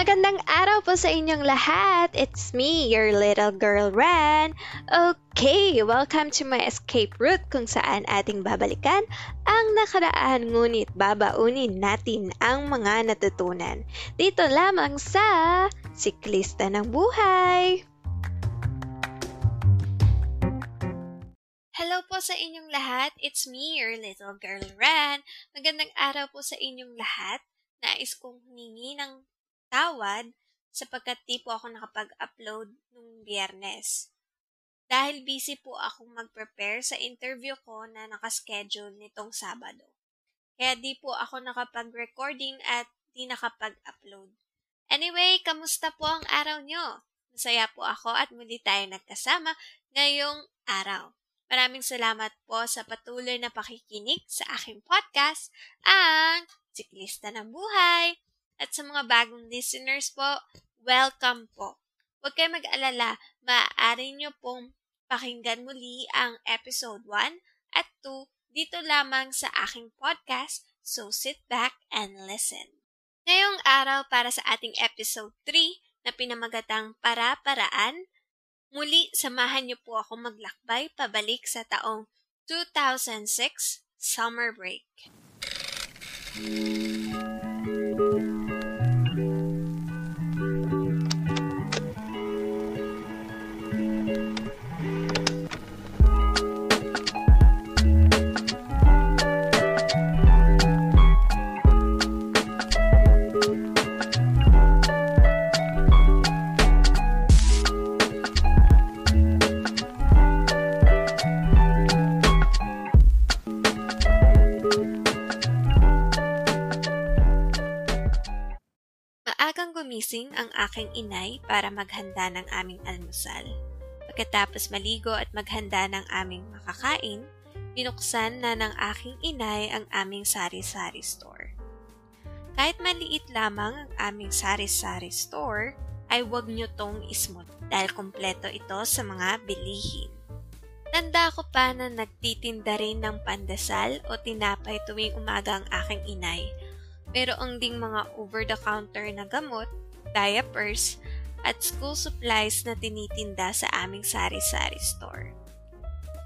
Magandang araw po sa inyong lahat. It's me, your little girl Ran. Okay, welcome to my escape route kung saan ating babalikan ang nakaraan ngunit babaunin natin ang mga natutunan. Dito lamang sa Siklista ng Buhay. Hello po sa inyong lahat. It's me, your little girl Ran. Magandang araw po sa inyong lahat. Nais kong humingi ng tawad sapagkat di po ako nakapag-upload nung biyernes. Dahil busy po akong mag-prepare sa interview ko na nakaschedule nitong Sabado. Kaya di po ako nakapag-recording at di nakapag-upload. Anyway, kamusta po ang araw nyo? Masaya po ako at muli tayo nagkasama ngayong araw. Maraming salamat po sa patuloy na pakikinig sa aking podcast, ang Siklista ng Buhay. At sa mga bagong listeners po, welcome po. Huwag kayo mag-alala, maaari nyo pong pakinggan muli ang episode 1 at 2 dito lamang sa aking podcast, so sit back and listen. Ngayong araw para sa ating episode 3 na pinamagatang Para-Paraan, muli samahan niyo po ako maglakbay pabalik sa taong 2006 summer break. Maagang aking inay para maghanda ng aming almusal. Pagkatapos maligo at maghanda ng aming makakain, binuksan na ng aking inay ang aming sari-sari store. Kahit maliit lamang ang aming sari-sari store, ay huwag nyo tong ismot dahil kompleto ito sa mga bilihin. Tanda ko pa na nagtitinda rin ng pandesal o tinapay tuwing umaga ang aking inay Mayroong ding mga over-the-counter na gamot, diapers, at school supplies na tinitinda sa aming sari-sari store.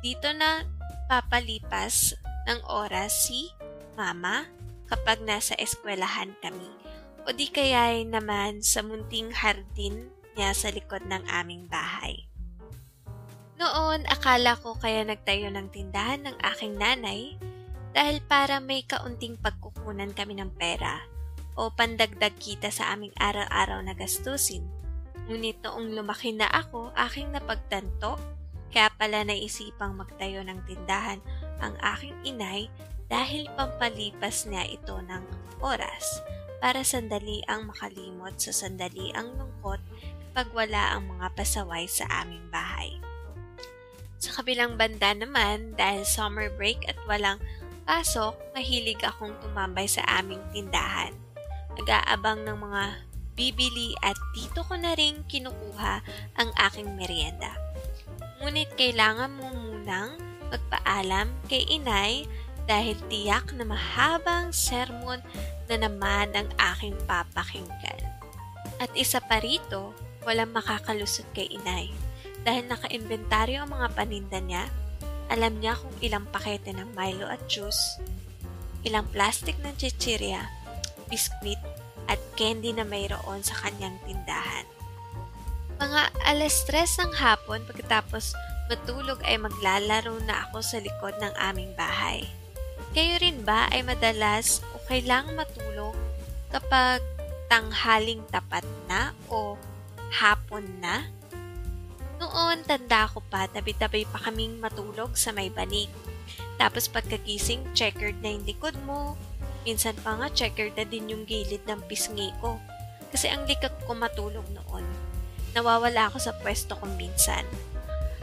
Dito na papalipas ng oras si Mama kapag nasa eskwelahan kami o di kaya naman sa munting hardin niya sa likod ng aming bahay. Noon, akala ko kaya nagtayo ng tindahan ng aking nanay dahil para may kaunting pagkukunan kami ng pera o pandagdag kita sa aming araw-araw na gastusin. Ngunit noong lumaki na ako, aking napagtanto, kaya pala naisipang magtayo ng tindahan ang aking inay dahil pampalipas niya ito ng oras para sandali ang makalimot sa sandali ang lungkot kapag wala ang mga pasaway sa aming bahay. Sa kabilang banda naman, dahil summer break at walang pasok, mahilig akong tumambay sa aming tindahan. Nag-aabang ng mga bibili at dito ko na rin kinukuha ang aking merienda. Ngunit kailangan mo munang magpaalam kay inay dahil tiyak na mahabang sermon na naman ang aking papakinggan. At isa pa rito, walang makakalusot kay inay dahil naka-inventaryo ang mga paninda niya alam niya kung ilang pakete ng Milo at juice, ilang plastic ng chichirya, biskwit, at candy na mayroon sa kanyang tindahan. Mga alas tres ng hapon pagkatapos matulog ay maglalaro na ako sa likod ng aming bahay. Kayo rin ba ay madalas o kailangang matulog kapag tanghaling tapat na o hapon na? Noon, tanda ko pa, tabi-tabi pa kaming matulog sa may banig. Tapos pagkagising, checkered na yung likod mo. Minsan pa nga, checkered na din yung gilid ng pisngi ko. Kasi ang likot ko matulog noon. Nawawala ako sa pwesto ko minsan.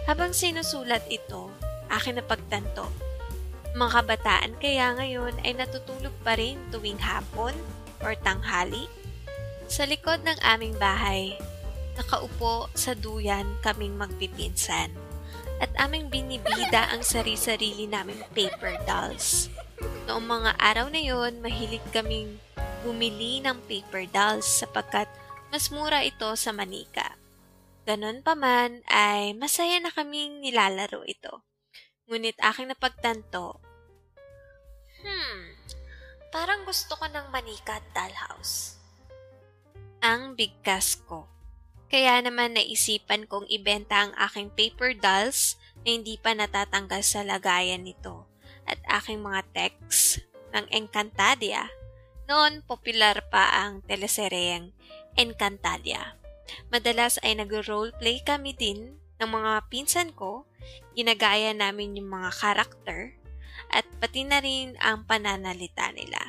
Habang sinusulat ito, akin na pagtanto. Mga kabataan kaya ngayon ay natutulog pa rin tuwing hapon or tanghali. Sa likod ng aming bahay, nakaupo sa duyan kaming magpipinsan. At aming binibida ang sari-sarili naming paper dolls. Noong mga araw na yon, mahilig kaming bumili ng paper dolls sapagkat mas mura ito sa Manika. Ganon pa man ay masaya na kaming nilalaro ito. Ngunit aking napagtanto, Hmm, parang gusto ko ng Manika at dollhouse. Ang bigkas ko. Kaya naman naisipan kong ibenta ang aking paper dolls na hindi pa natatanggal sa lagayan nito at aking mga texts ng Encantadia. Noon, popular pa ang teleseryeng Encantadia. Madalas ay nag-roleplay kami din ng mga pinsan ko, ginagaya namin yung mga karakter, at pati na rin ang pananalita nila.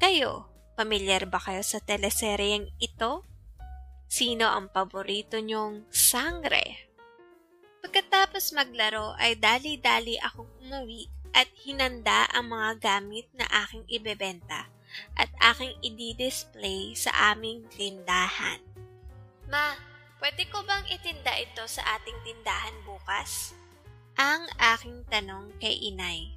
Kayo, pamilyar ba kayo sa teleseryeng ito? Sino ang paborito nyong sangre? Pagkatapos maglaro ay dali-dali akong umuwi at hinanda ang mga gamit na aking ibebenta at aking i-display sa aming tindahan. Ma, pwede ko bang itinda ito sa ating tindahan bukas? Ang aking tanong kay inay.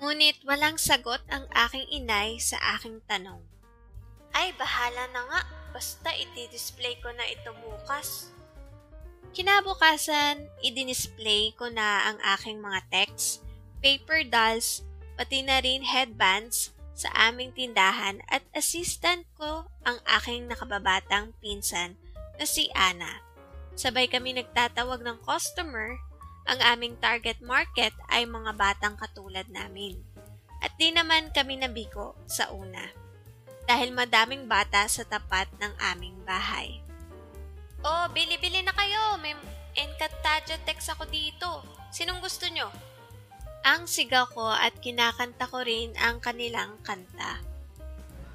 Ngunit walang sagot ang aking inay sa aking tanong. Ay, bahala na nga. Basta i-display ko na ito bukas. Kinabukasan, i-display ko na ang aking mga text, paper dolls, pati na rin headbands sa aming tindahan at assistant ko ang aking nakababatang pinsan na si Ana. Sabay kami nagtatawag ng customer, ang aming target market ay mga batang katulad namin. At di naman kami nabigo sa una dahil madaming bata sa tapat ng aming bahay. Oh, bili-bili na kayo. May Encantadia text ako dito. Sinong gusto nyo? Ang sigaw ko at kinakanta ko rin ang kanilang kanta.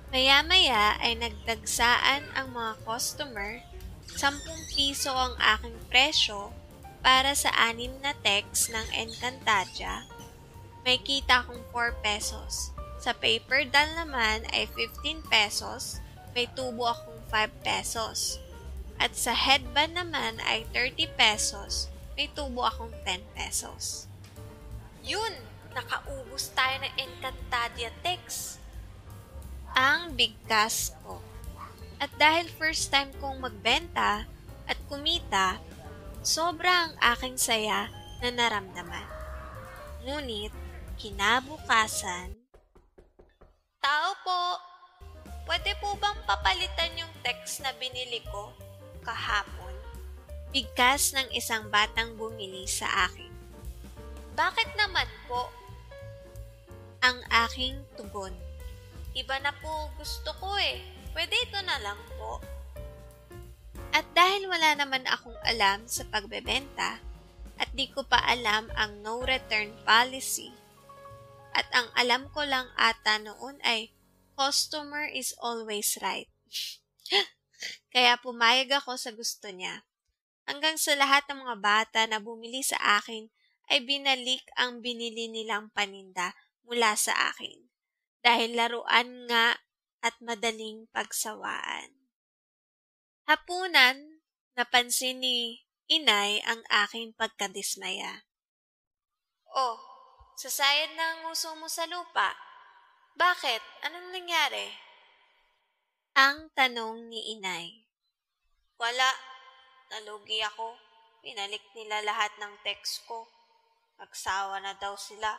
Maya-maya ay nagdagsaan ang mga customer. 10 piso ang aking presyo para sa anim na text ng Encantadia. May kita kong 4 pesos. Sa paper doll naman ay 15 pesos, may tubo akong 5 pesos. At sa headband naman ay 30 pesos, may tubo akong 10 pesos. Yun! Nakaubos tayo ng Encantadia text. Ang bigkas ko. At dahil first time kong magbenta at kumita, sobra ang aking saya na naramdaman. Ngunit, kinabukasan, Tao po, pwede po bang papalitan yung text na binili ko kahapon? Bigkas ng isang batang bumili sa akin. Bakit aking tugon. Iba na po gusto ko eh. Pwede ito na lang po. At dahil wala naman akong alam sa pagbebenta, at di ko pa alam ang no return policy, at ang alam ko lang ata noon ay customer is always right. Kaya pumayag ako sa gusto niya. Hanggang sa lahat ng mga bata na bumili sa akin ay binalik ang binili nilang paninda mula sa akin. Dahil laruan nga at madaling pagsawaan. Hapunan, napansin ni inay ang aking pagkadismaya. Oh, sa sayad ng nguso mo sa lupa. Bakit? Anong nangyari? Ang tanong ni inay. Wala. Nalugi ako. Pinalik nila lahat ng text ko. Nagsawa na daw sila.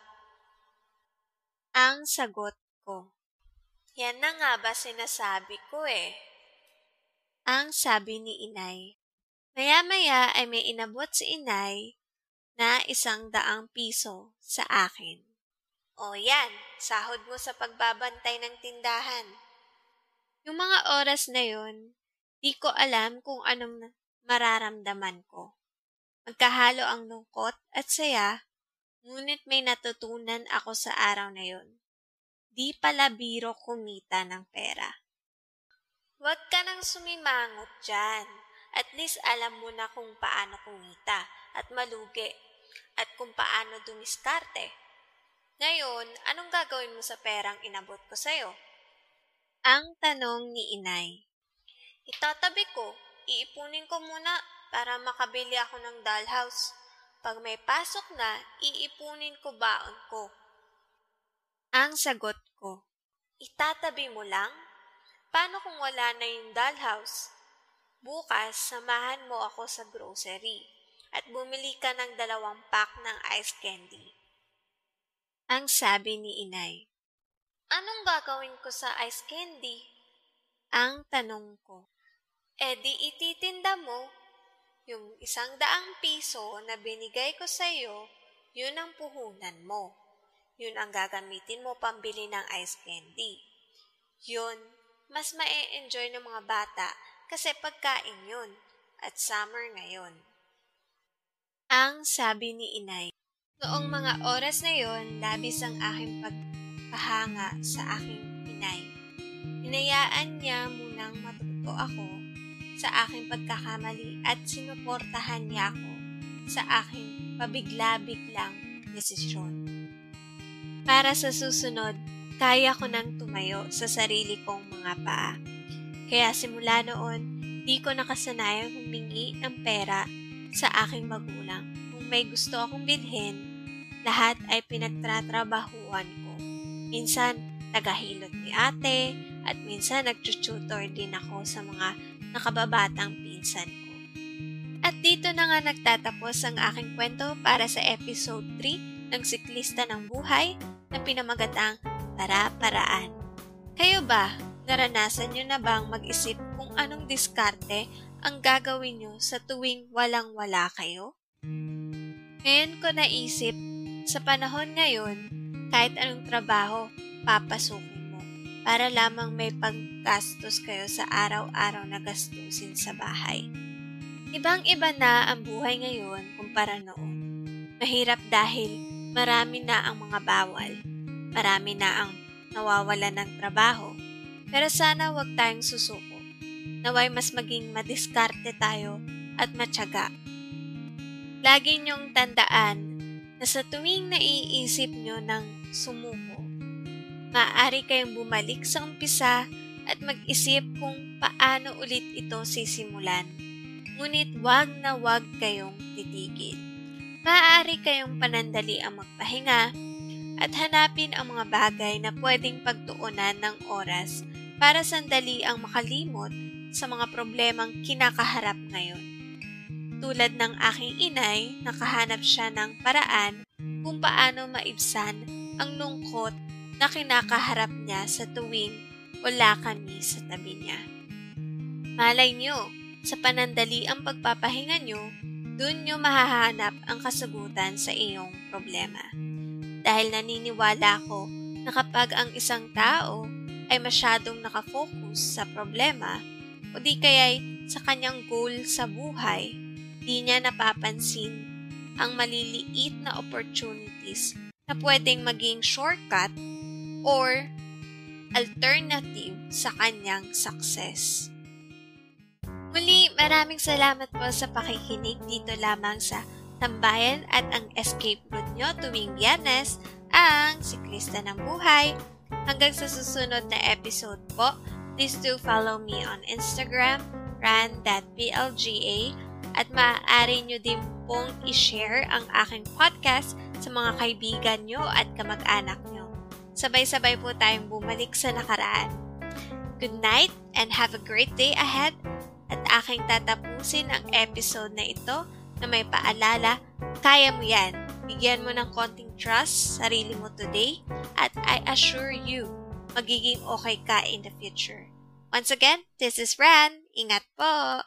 Ang sagot ko. Yan na nga ba sinasabi ko eh. Ang sabi ni inay. Maya-maya ay may inabot si inay na isang daang piso sa akin. O yan, sahod mo sa pagbabantay ng tindahan. Yung mga oras na yon, di ko alam kung anong mararamdaman ko. Magkahalo ang lungkot at saya, ngunit may natutunan ako sa araw na yon. Di pala biro kumita ng pera. Huwag ka nang sumimangot dyan. At least alam mo na kung paano kumita at malugi at kung paano dumiskarte. Ngayon, anong gagawin mo sa perang inabot ko sa'yo? Ang tanong ni inay. Itatabi ko, iipunin ko muna para makabili ako ng dollhouse. Pag may pasok na, iipunin ko baon ko. Ang sagot ko, itatabi mo lang? paano kung wala na yung dollhouse? Bukas, samahan mo ako sa grocery at bumili ka ng dalawang pack ng ice candy. Ang sabi ni inay. Anong gagawin ko sa ice candy? Ang tanong ko. E di ititinda mo. Yung isang daang piso na binigay ko sa iyo, yun ang puhunan mo. Yun ang gagamitin mo pambili ng ice candy. Yun, mas ma-enjoy ng mga bata kasi pagkain yun at summer ngayon. Ang sabi ni inay, noong mga oras na yon, labis ang aking pagpahanga sa aking inay. Hinayaan niya munang matuto ako sa aking pagkakamali at sinuportahan niya ako sa aking pabigla-biglang desisyon. Para sa susunod, kaya ko nang tumayo sa sarili kong mga paa. Kaya simula noon, di ko nakasanayang humingi ng pera sa aking magulang. Kung may gusto akong bilhin, lahat ay pinagtratrabahuan ko. Minsan, tagahilot ni ate, at minsan nagtututor din ako sa mga nakababatang pinsan ko. At dito na nga nagtatapos ang aking kwento para sa episode 3 ng Siklista ng Buhay na pinamagatang Para-Paraan. Kayo ba, naranasan nyo na bang mag-isip kung anong diskarte ang gagawin nyo sa tuwing walang-wala kayo? Ngayon ko naisip, sa panahon ngayon, kahit anong trabaho, papasukin para lamang may paggastos kayo sa araw-araw na gastusin sa bahay. Ibang-iba na ang buhay ngayon kumpara noon. Mahirap dahil marami na ang mga bawal. Marami na ang nawawala ng trabaho. Pero sana wag tayong susuko naway mas maging madiskarte tayo at matyaga. Lagi niyong tandaan na sa tuwing naiisip niyo ng sumuko, maaari kayong bumalik sa umpisa at mag-isip kung paano ulit ito sisimulan. Ngunit wag na wag kayong titigil. Maaari kayong panandali ang magpahinga at hanapin ang mga bagay na pwedeng pagtuunan ng oras para sandali ang makalimot sa mga problemang kinakaharap ngayon. Tulad ng aking inay, nakahanap siya ng paraan kung paano maibsan ang lungkot na kinakaharap niya sa tuwing wala kami sa tabi niya. Malay niyo, sa panandali ang pagpapahinga niyo, dun niyo mahahanap ang kasagutan sa iyong problema. Dahil naniniwala ko na kapag ang isang tao ay masyadong nakafocus sa problema, o di kaya'y sa kanyang goal sa buhay, di niya napapansin ang maliliit na opportunities na pwedeng maging shortcut or alternative sa kanyang success. Muli, maraming salamat po sa pakikinig dito lamang sa Tambayan at ang escape route nyo tuwing biyernes, ang Siklista ng Buhay. Hanggang sa susunod na episode po, Please do follow me on Instagram, ran.plga, at maaari nyo din pong i-share ang aking podcast sa mga kaibigan nyo at kamag-anak nyo. Sabay-sabay po tayong bumalik sa nakaraan. Good night and have a great day ahead at aking tatapusin ang episode na ito na may paalala, kaya mo yan. Bigyan mo ng konting trust sarili mo today at I assure you, magiging okay ka in the future. Once again, this is Ran. Ingat po!